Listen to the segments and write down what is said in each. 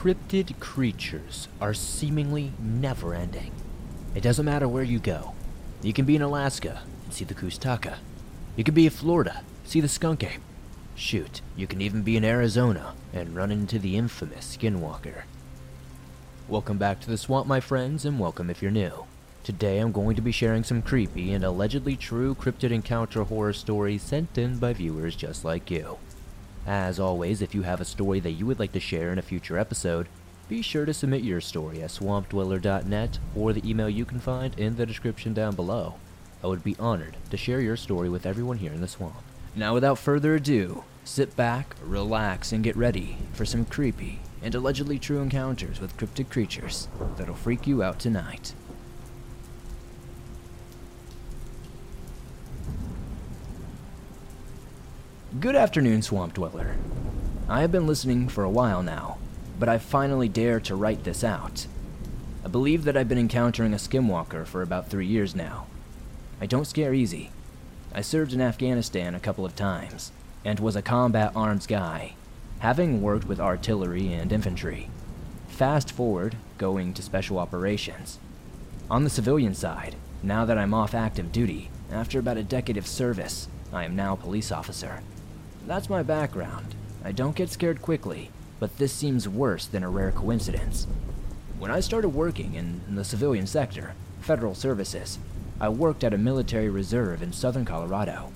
cryptid creatures are seemingly never ending. It doesn't matter where you go. You can be in Alaska and see the Kushtaka. You can be in Florida, and see the skunk ape. Shoot, you can even be in Arizona and run into the infamous Skinwalker. Welcome back to the swamp, my friends, and welcome if you're new. Today I'm going to be sharing some creepy and allegedly true cryptid encounter horror stories sent in by viewers just like you. As always, if you have a story that you would like to share in a future episode, be sure to submit your story at swampdweller.net or the email you can find in the description down below. I would be honored to share your story with everyone here in the swamp. Now, without further ado, sit back, relax, and get ready for some creepy and allegedly true encounters with cryptid creatures that'll freak you out tonight. Good afternoon, Swamp Dweller. I have been listening for a while now, but I finally dare to write this out. I believe that I've been encountering a skinwalker for about three years now. I don't scare easy. I served in Afghanistan a couple of times, and was a combat arms guy, having worked with artillery and infantry. Fast forward, going to special operations. On the civilian side, now that I'm off active duty, after about a decade of service, I am now a police officer. That's my background. I don't get scared quickly, but this seems worse than a rare coincidence. When I started working in the civilian sector, federal services, I worked at a military reserve in southern Colorado.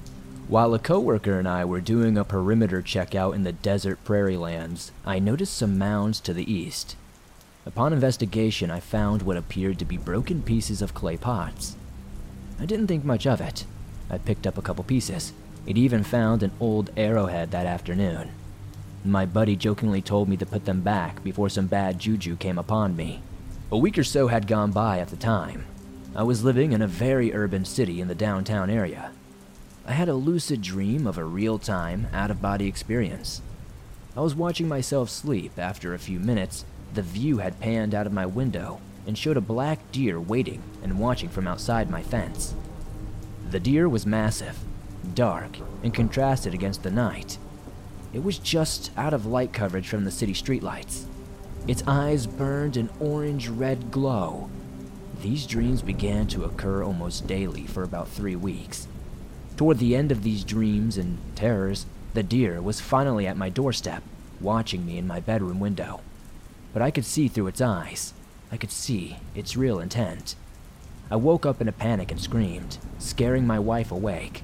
While a coworker and I were doing a perimeter checkout in the desert prairie lands, I noticed some mounds to the east. Upon investigation, I found what appeared to be broken pieces of clay pots. I didn't think much of it. I picked up a couple pieces, it even found an old arrowhead that afternoon. My buddy jokingly told me to put them back before some bad juju came upon me. A week or so had gone by at the time. I was living in a very urban city in the downtown area. I had a lucid dream of a real time, out of body experience. I was watching myself sleep after a few minutes. The view had panned out of my window and showed a black deer waiting and watching from outside my fence. The deer was massive, dark, and contrasted against the night. It was just out of light coverage from the city streetlights. Its eyes burned an orange red glow. These dreams began to occur almost daily for about three weeks. Toward the end of these dreams and terrors, the deer was finally at my doorstep, watching me in my bedroom window. But I could see through its eyes. I could see its real intent. I woke up in a panic and screamed, scaring my wife awake.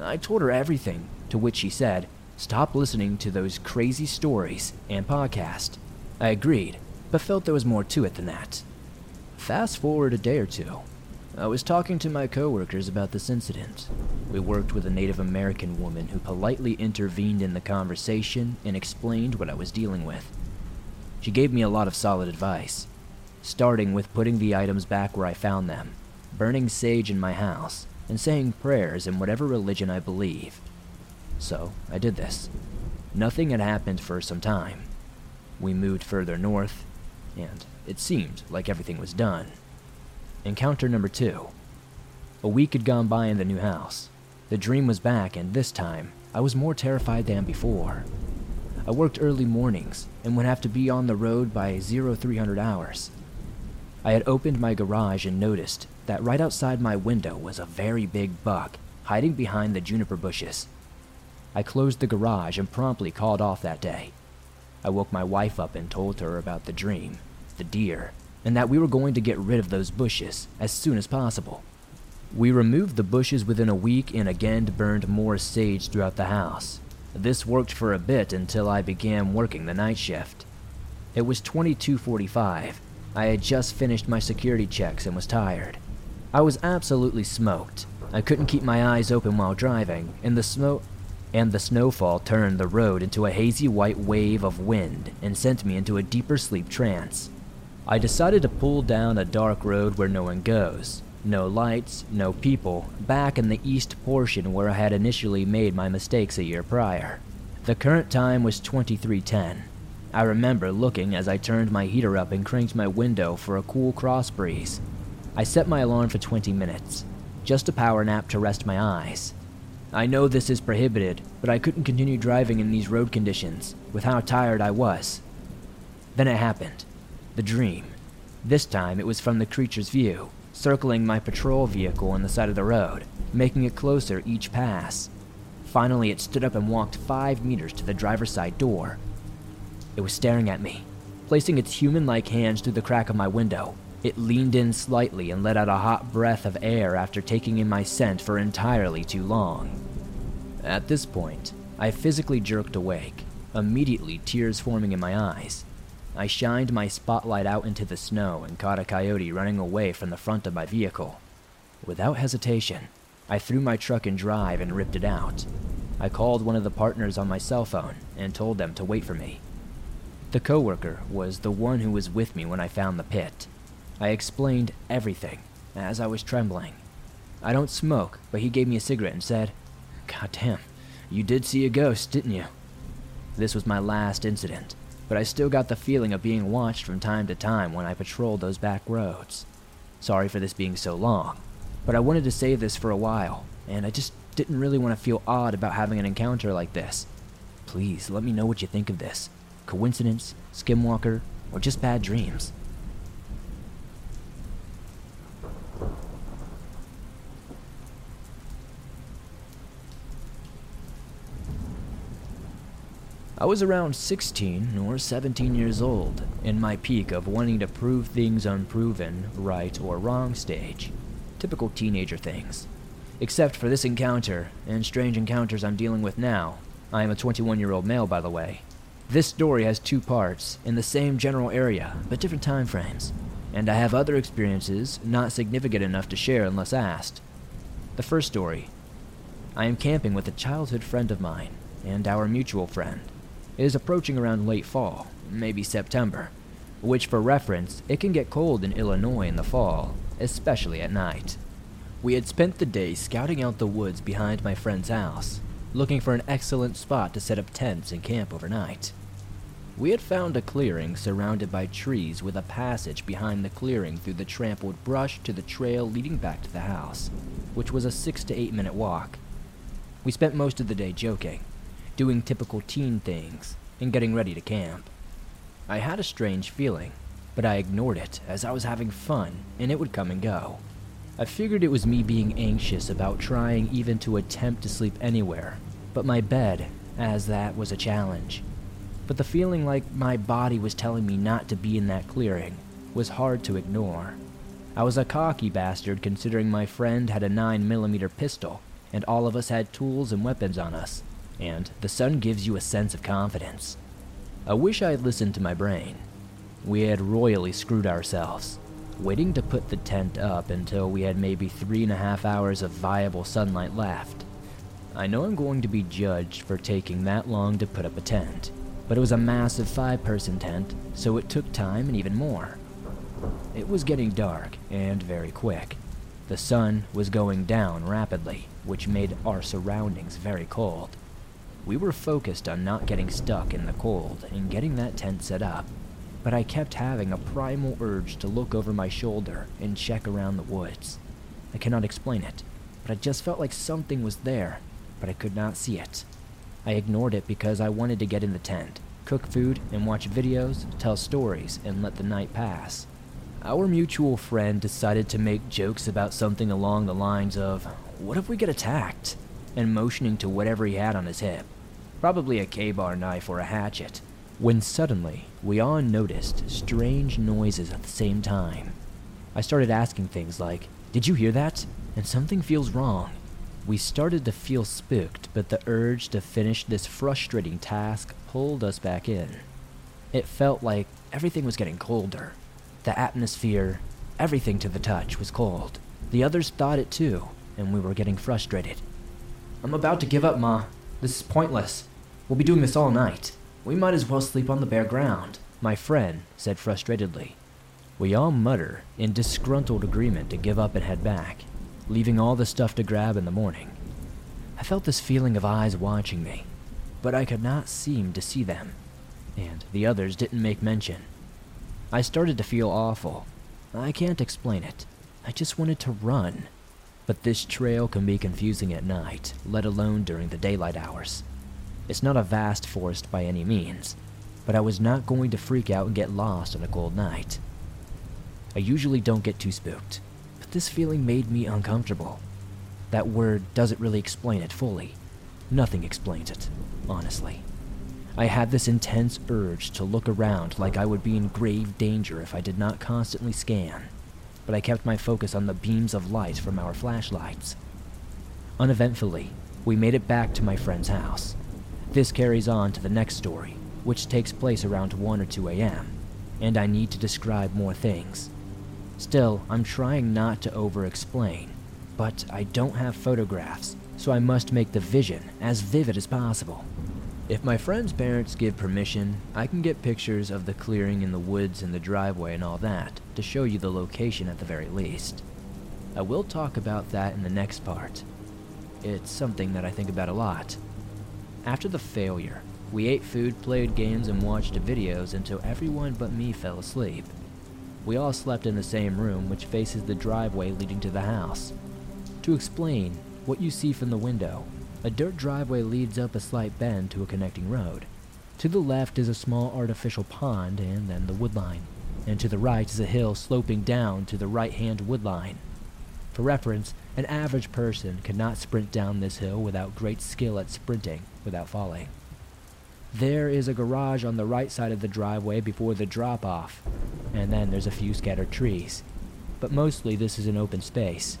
I told her everything, to which she said, Stop listening to those crazy stories and podcast. I agreed, but felt there was more to it than that. Fast forward a day or two. I was talking to my coworkers about this incident. We worked with a Native American woman who politely intervened in the conversation and explained what I was dealing with. She gave me a lot of solid advice, starting with putting the items back where I found them, burning sage in my house, and saying prayers in whatever religion I believe. So I did this. Nothing had happened for some time. We moved further north, and it seemed like everything was done. Encounter number two. A week had gone by in the new house. The dream was back, and this time, I was more terrified than before. I worked early mornings and would have to be on the road by 0300 hours. I had opened my garage and noticed that right outside my window was a very big buck hiding behind the juniper bushes. I closed the garage and promptly called off that day. I woke my wife up and told her about the dream, the deer, and that we were going to get rid of those bushes as soon as possible. We removed the bushes within a week and again burned more sage throughout the house. This worked for a bit until I began working the night shift. It was 2245. I had just finished my security checks and was tired. I was absolutely smoked. I couldn't keep my eyes open while driving, and the smoke and the snowfall turned the road into a hazy white wave of wind and sent me into a deeper sleep trance. I decided to pull down a dark road where no one goes. No lights, no people, back in the east portion where I had initially made my mistakes a year prior. The current time was 2310. I remember looking as I turned my heater up and cranked my window for a cool cross breeze. I set my alarm for 20 minutes, just a power nap to rest my eyes. I know this is prohibited, but I couldn't continue driving in these road conditions with how tired I was. Then it happened. The dream. This time it was from the creature's view, circling my patrol vehicle on the side of the road, making it closer each pass. Finally, it stood up and walked five meters to the driver's side door. It was staring at me, placing its human like hands through the crack of my window. It leaned in slightly and let out a hot breath of air after taking in my scent for entirely too long. At this point, I physically jerked awake, immediately tears forming in my eyes. I shined my spotlight out into the snow and caught a coyote running away from the front of my vehicle. Without hesitation, I threw my truck in drive and ripped it out. I called one of the partners on my cell phone and told them to wait for me. The coworker was the one who was with me when I found the pit. I explained everything as I was trembling. I don't smoke, but he gave me a cigarette and said, God damn, you did see a ghost, didn't you? This was my last incident, but I still got the feeling of being watched from time to time when I patrolled those back roads. Sorry for this being so long, but I wanted to save this for a while, and I just didn't really want to feel odd about having an encounter like this. Please let me know what you think of this. Coincidence, skinwalker, or just bad dreams? I was around 16 or 17 years old, in my peak of wanting to prove things unproven, right or wrong stage. Typical teenager things. Except for this encounter, and strange encounters I'm dealing with now. I am a 21 year old male, by the way. This story has two parts, in the same general area, but different time frames. And I have other experiences not significant enough to share unless asked. The first story I am camping with a childhood friend of mine, and our mutual friend. It is approaching around late fall, maybe September, which, for reference, it can get cold in Illinois in the fall, especially at night. We had spent the day scouting out the woods behind my friend's house, looking for an excellent spot to set up tents and camp overnight. We had found a clearing surrounded by trees with a passage behind the clearing through the trampled brush to the trail leading back to the house, which was a six to eight minute walk. We spent most of the day joking, doing typical teen things, and getting ready to camp. I had a strange feeling, but I ignored it as I was having fun and it would come and go. I figured it was me being anxious about trying even to attempt to sleep anywhere, but my bed, as that was a challenge. But the feeling like my body was telling me not to be in that clearing was hard to ignore. I was a cocky bastard considering my friend had a 9mm pistol, and all of us had tools and weapons on us, and the sun gives you a sense of confidence. I wish I had listened to my brain. We had royally screwed ourselves, waiting to put the tent up until we had maybe three and a half hours of viable sunlight left. I know I'm going to be judged for taking that long to put up a tent, but it was a massive five person tent, so it took time and even more. It was getting dark and very quick. The sun was going down rapidly, which made our surroundings very cold. We were focused on not getting stuck in the cold and getting that tent set up, but I kept having a primal urge to look over my shoulder and check around the woods. I cannot explain it, but I just felt like something was there, but I could not see it. I ignored it because I wanted to get in the tent, cook food, and watch videos, tell stories, and let the night pass. Our mutual friend decided to make jokes about something along the lines of, What if we get attacked? and motioning to whatever he had on his hip probably a Ka-Bar knife or a hatchet, when suddenly we all noticed strange noises at the same time. I started asking things like, Did you hear that? And something feels wrong. We started to feel spooked, but the urge to finish this frustrating task pulled us back in. It felt like everything was getting colder. The atmosphere, everything to the touch was cold. The others thought it too, and we were getting frustrated. I'm about to give up, Ma. This is pointless. We'll be doing this all night. We might as well sleep on the bare ground, my friend said frustratedly. We all mutter in disgruntled agreement to give up and head back, leaving all the stuff to grab in the morning. I felt this feeling of eyes watching me, but I could not seem to see them, and the others didn't make mention. I started to feel awful. I can't explain it. I just wanted to run. But this trail can be confusing at night, let alone during the daylight hours. It's not a vast forest by any means. but I was not going to freak out and get lost on a cold night. I usually don't get too spooked, but this feeling made me uncomfortable. That word doesn't really explain it fully. Nothing explains it, honestly. I had this intense urge to look around like I would be in grave danger if I did not constantly scan, but I kept my focus on the beams of light from our flashlights. Uneventfully, we made it back to my friend's house. This carries on to the next story, which takes place around 1 or 2 a.m., and I need to describe more things. Still, I'm trying not to over explain, but I don't have photographs, so I must make the vision as vivid as possible. If my friend's parents give permission, I can get pictures of the clearing in the woods and the driveway and all that to show you the location at the very least. I will talk about that in the next part. It's something that I think about a lot. After the failure, we ate food, played games, and watched videos until everyone but me fell asleep. We all slept in the same room, which faces the driveway leading to the house. To explain, what you see from the window a dirt driveway leads up a slight bend to a connecting road. To the left is a small artificial pond and then the woodline, and to the right is a hill sloping down to the right hand woodline. For reference, an average person could not sprint down this hill without great skill at sprinting without falling. There is a garage on the right side of the driveway before the drop off, and then there's a few scattered trees. But mostly this is an open space.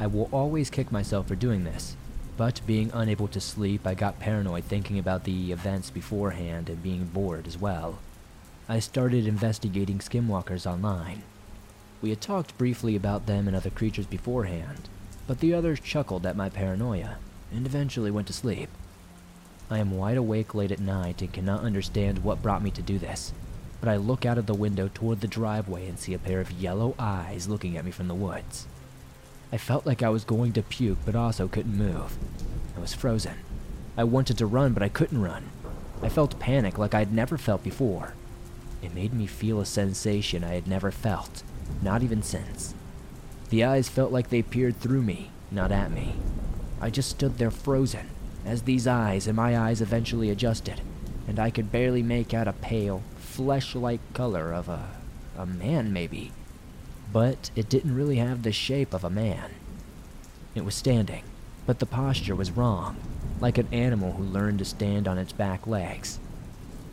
I will always kick myself for doing this, but being unable to sleep, I got paranoid thinking about the events beforehand and being bored as well. I started investigating skinwalkers online. We had talked briefly about them and other creatures beforehand, but the others chuckled at my paranoia and eventually went to sleep. I am wide awake late at night and cannot understand what brought me to do this, but I look out of the window toward the driveway and see a pair of yellow eyes looking at me from the woods. I felt like I was going to puke, but also couldn't move. I was frozen. I wanted to run, but I couldn't run. I felt panic like I'd never felt before. It made me feel a sensation I had never felt, not even since. The eyes felt like they peered through me, not at me. I just stood there frozen, as these eyes and my eyes eventually adjusted, and I could barely make out a pale, flesh like color of a. a man, maybe but it didn't really have the shape of a man. It was standing, but the posture was wrong, like an animal who learned to stand on its back legs.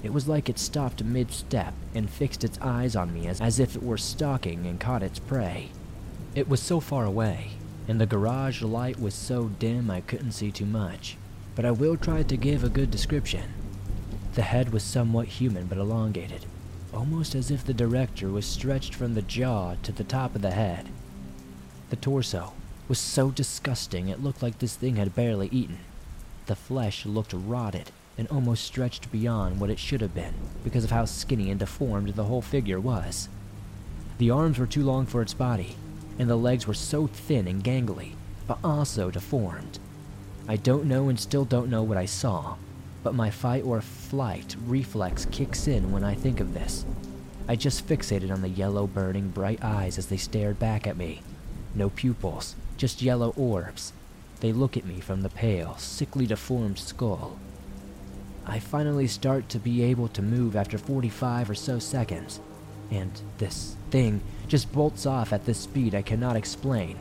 It was like it stopped mid step and fixed its eyes on me as, as if it were stalking and caught its prey. It was so far away, and the garage light was so dim I couldn't see too much, but I will try to give a good description. The head was somewhat human but elongated, almost as if the director was stretched from the jaw to the top of the head. The torso was so disgusting it looked like this thing had barely eaten. The flesh looked rotted and almost stretched beyond what it should have been because of how skinny and deformed the whole figure was. The arms were too long for its body, and the legs were so thin and gangly, but also deformed. I don't know and still don't know what I saw, but my fight or flight reflex kicks in when I think of this. I just fixated on the yellow, burning, bright eyes as they stared back at me. No pupils, just yellow orbs. They look at me from the pale, sickly deformed skull. I finally start to be able to move after 45 or so seconds, and this thing just bolts off at this speed I cannot explain.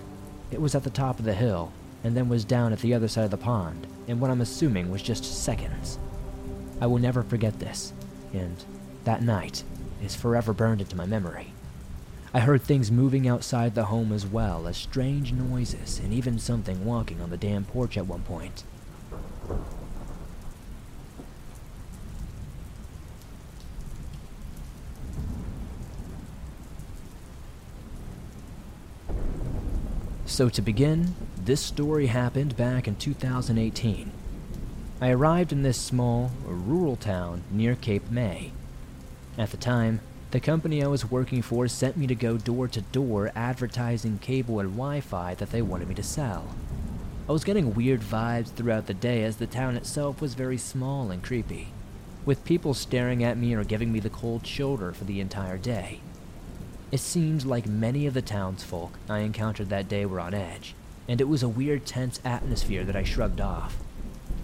It was at the top of the hill, and then was down at the other side of the pond, in what I'm assuming was just seconds. I will never forget this, and that night is forever burned into my memory. I heard things moving outside the home as well as strange noises and even something walking on the damn porch at one point. So, to begin, this story happened back in 2018. I arrived in this small, rural town near Cape May. At the time, the company I was working for sent me to go door to door advertising cable and Wi Fi that they wanted me to sell. I was getting weird vibes throughout the day as the town itself was very small and creepy, with people staring at me or giving me the cold shoulder for the entire day. It seemed like many of the townsfolk I encountered that day were on edge, and it was a weird tense atmosphere that I shrugged off,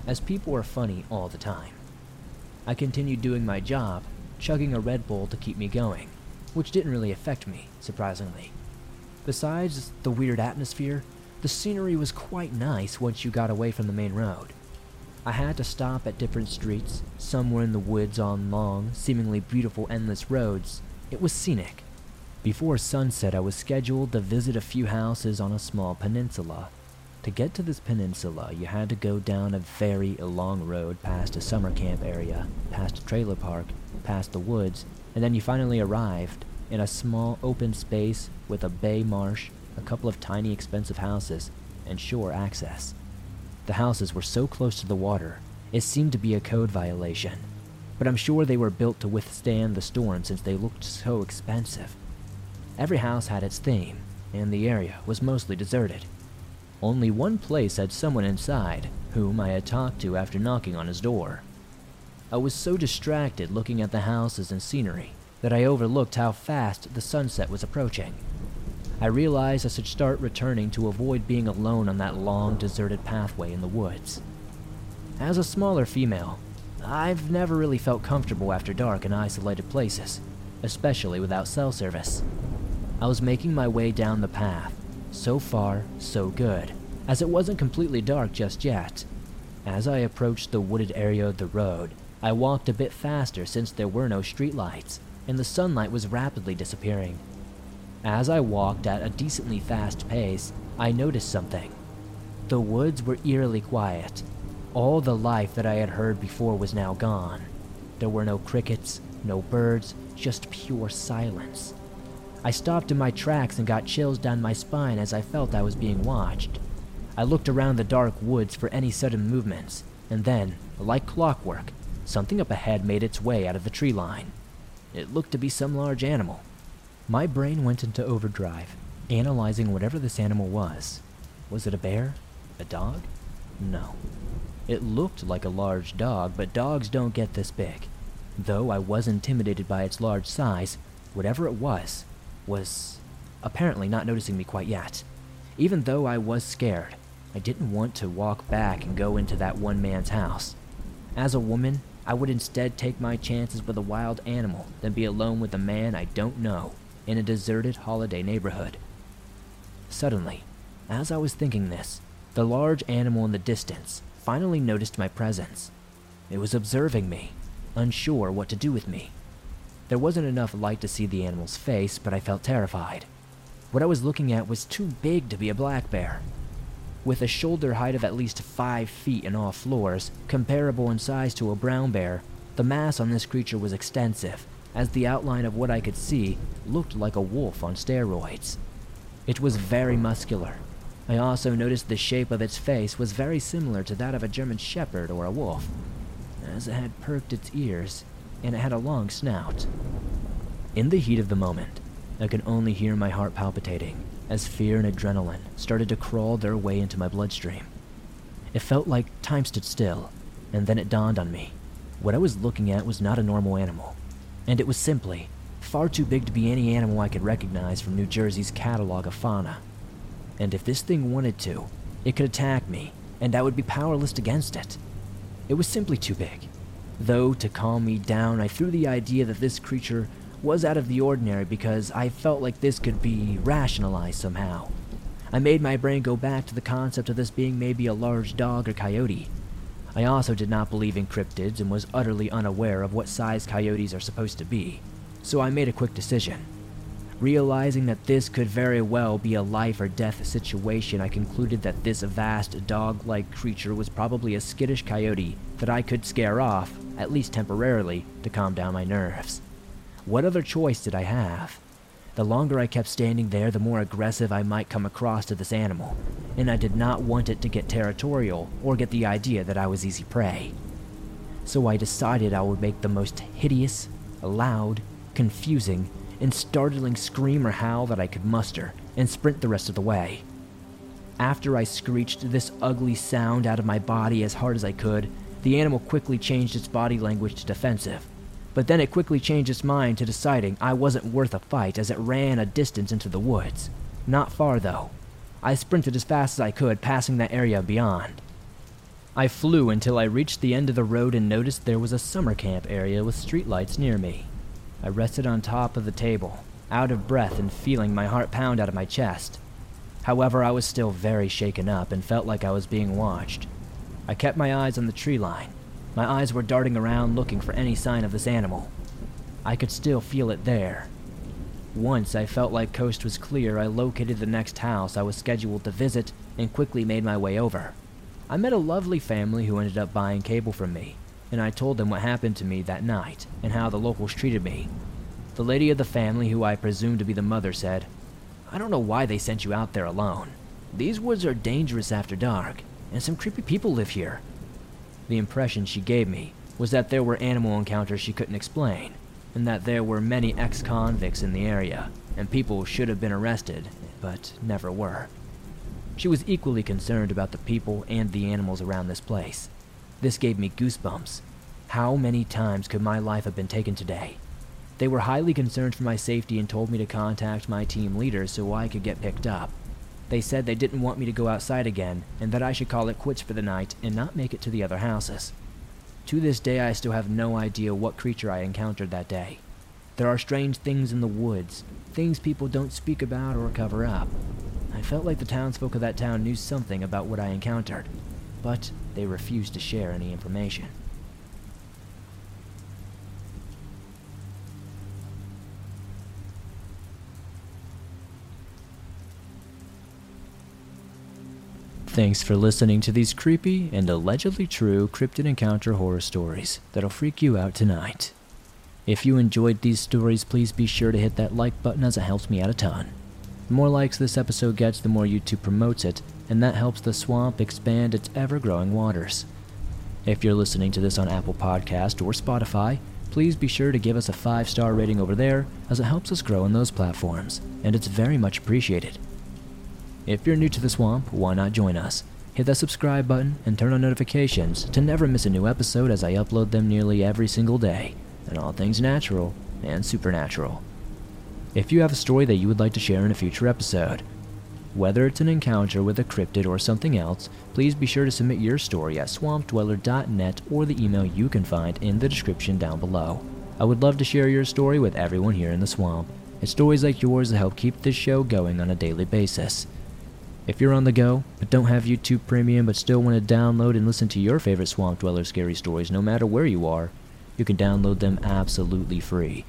as people were funny all the time. I continued doing my job, chugging a Red Bull to keep me going, which didn't really affect me, surprisingly. Besides the weird atmosphere, the scenery was quite nice once you got away from the main road. I had to stop at different streets, some were in the woods on long, seemingly beautiful endless roads. It was scenic. Before sunset, I was scheduled to visit a few houses on a small peninsula. To get to this peninsula, you had to go down a very long road past a summer camp area, past a trailer park, past the woods, and then you finally arrived in a small open space with a bay marsh, a couple of tiny expensive houses, and shore access. The houses were so close to the water, it seemed to be a code violation, but I'm sure they were built to withstand the storm since they looked so expensive. Every house had its theme, and the area was mostly deserted. Only one place had someone inside, whom I had talked to after knocking on his door. I was so distracted looking at the houses and scenery that I overlooked how fast the sunset was approaching. I realized I should start returning to avoid being alone on that long, deserted pathway in the woods. As a smaller female, I've never really felt comfortable after dark in isolated places, especially without cell service. I was making my way down the path. So far, so good, as it wasn't completely dark just yet. As I approached the wooded area of the road, I walked a bit faster since there were no streetlights, and the sunlight was rapidly disappearing. As I walked at a decently fast pace, I noticed something. The woods were eerily quiet. All the life that I had heard before was now gone. There were no crickets, no birds, just pure silence. I stopped in my tracks and got chills down my spine as I felt I was being watched. I looked around the dark woods for any sudden movements, and then, like clockwork, something up ahead made its way out of the tree line. It looked to be some large animal. My brain went into overdrive, analyzing whatever this animal was. Was it a bear? A dog? No. It looked like a large dog, but dogs don't get this big. Though I was intimidated by its large size, whatever it was, was apparently not noticing me quite yet. Even though I was scared, I didn't want to walk back and go into that one man's house. As a woman, I would instead take my chances with a wild animal than be alone with a man I don't know in a deserted holiday neighborhood. Suddenly, as I was thinking this, the large animal in the distance finally noticed my presence. It was observing me, unsure what to do with me. There wasn't enough light to see the animal's face, but I felt terrified. What I was looking at was too big to be a black bear. With a shoulder height of at least five feet in all floors, comparable in size to a brown bear, the mass on this creature was extensive, as the outline of what I could see looked like a wolf on steroids. It was very muscular. I also noticed the shape of its face was very similar to that of a German shepherd or a wolf, as it had perked its ears and it had a long snout. In the heat of the moment, I could only hear my heart palpitating as fear and adrenaline started to crawl their way into my bloodstream. It felt like time stood still, and then it dawned on me. What I was looking at was not a normal animal and it was simply far too big to be any animal I could recognize from New Jersey's catalog of fauna. And if this thing wanted to, it could attack me, and I would be powerless against it. It was simply too big. Though, to calm me down, I threw the idea that this creature was out of the ordinary because I felt like this could be rationalized somehow. I made my brain go back to the concept of this being maybe a large dog or coyote, I also did not believe in cryptids and was utterly unaware of what size coyotes are supposed to be, so I made a quick decision. Realizing that this could very well be a life or death situation, I concluded that this vast dog like creature was probably a skittish coyote that I could scare off, at least temporarily, to calm down my nerves. What other choice did I have? The longer I kept standing there, the more aggressive I might come across to this animal, and I did not want it to get territorial or get the idea that I was easy prey. So I decided I would make the most hideous, loud, confusing, and startling scream or howl that I could muster and sprint the rest of the way. After I screeched this ugly sound out of my body as hard as I could, the animal quickly changed its body language to defensive but then it quickly changed its mind to deciding I wasn't worth a fight as it ran a distance into the woods. Not far, though. I sprinted as fast as I could, passing that area beyond. I flew until I reached the end of the road and noticed there was a summer camp area with streetlights near me. I rested on top of the table, out of breath and feeling my heart pound out of my chest. However, I was still very shaken up and felt like I was being watched. I kept my eyes on the tree line. My eyes were darting around looking for any sign of this animal. I could still feel it there. Once I felt like coast was clear, I located the next house I was scheduled to visit and quickly made my way over. I met a lovely family who ended up buying cable from me, and I told them what happened to me that night and how the locals treated me. The lady of the family, who I presumed to be the mother, said, I don't know why they sent you out there alone. These woods are dangerous after dark, and some creepy people live here. The impression she gave me was that there were animal encounters she couldn't explain, and that there were many ex convicts in the area, and people should have been arrested, but never were. She was equally concerned about the people and the animals around this place. This gave me goosebumps. How many times could my life have been taken today? They were highly concerned for my safety and told me to contact my team leader so I could get picked up. They said they didn't want me to go outside again and that I should call it quits for the night and not make it to the other houses. To this day, I still have no idea what creature I encountered that day. There are strange things in the woods, things people don't speak about or cover up. I felt like the townsfolk of that town knew something about what I encountered, but they refused to share any information. Thanks for listening to these creepy and allegedly true cryptid encounter horror stories that'll freak you out tonight. If you enjoyed these stories, please be sure to hit that like button as it helps me out a ton. The more likes this episode gets, the more YouTube promotes it, and that helps the swamp expand its ever growing waters. If you're listening to this on Apple Podcast or Spotify, please be sure to give us a 5 star rating over there as it helps us grow in those platforms, and it's very much appreciated. If you're new to the swamp, why not join us? Hit that subscribe button and turn on notifications to never miss a new episode as I upload them nearly every single day, and all things natural and supernatural. If you have a story that you would like to share in a future episode, whether it's an encounter with a cryptid or something else, please be sure to submit your story at swampdweller.net or the email you can find in the description down below. I would love to share your story with everyone here in the swamp. It's stories like yours that help keep this show going on a daily basis. If you're on the go, but don't have YouTube Premium but still want to download and listen to your favorite Swamp Dweller scary stories no matter where you are, you can download them absolutely free.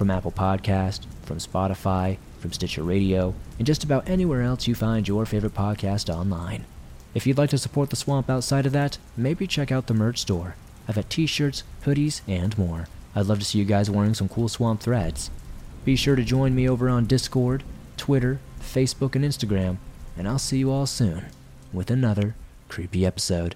From Apple Podcast, from Spotify, from Stitcher Radio, and just about anywhere else you find your favorite podcast online. If you'd like to support the swamp outside of that, maybe check out the merch store. I've got t-shirts, hoodies, and more. I'd love to see you guys wearing some cool swamp threads. Be sure to join me over on Discord, Twitter, Facebook, and Instagram and I'll see you all soon with another creepy episode.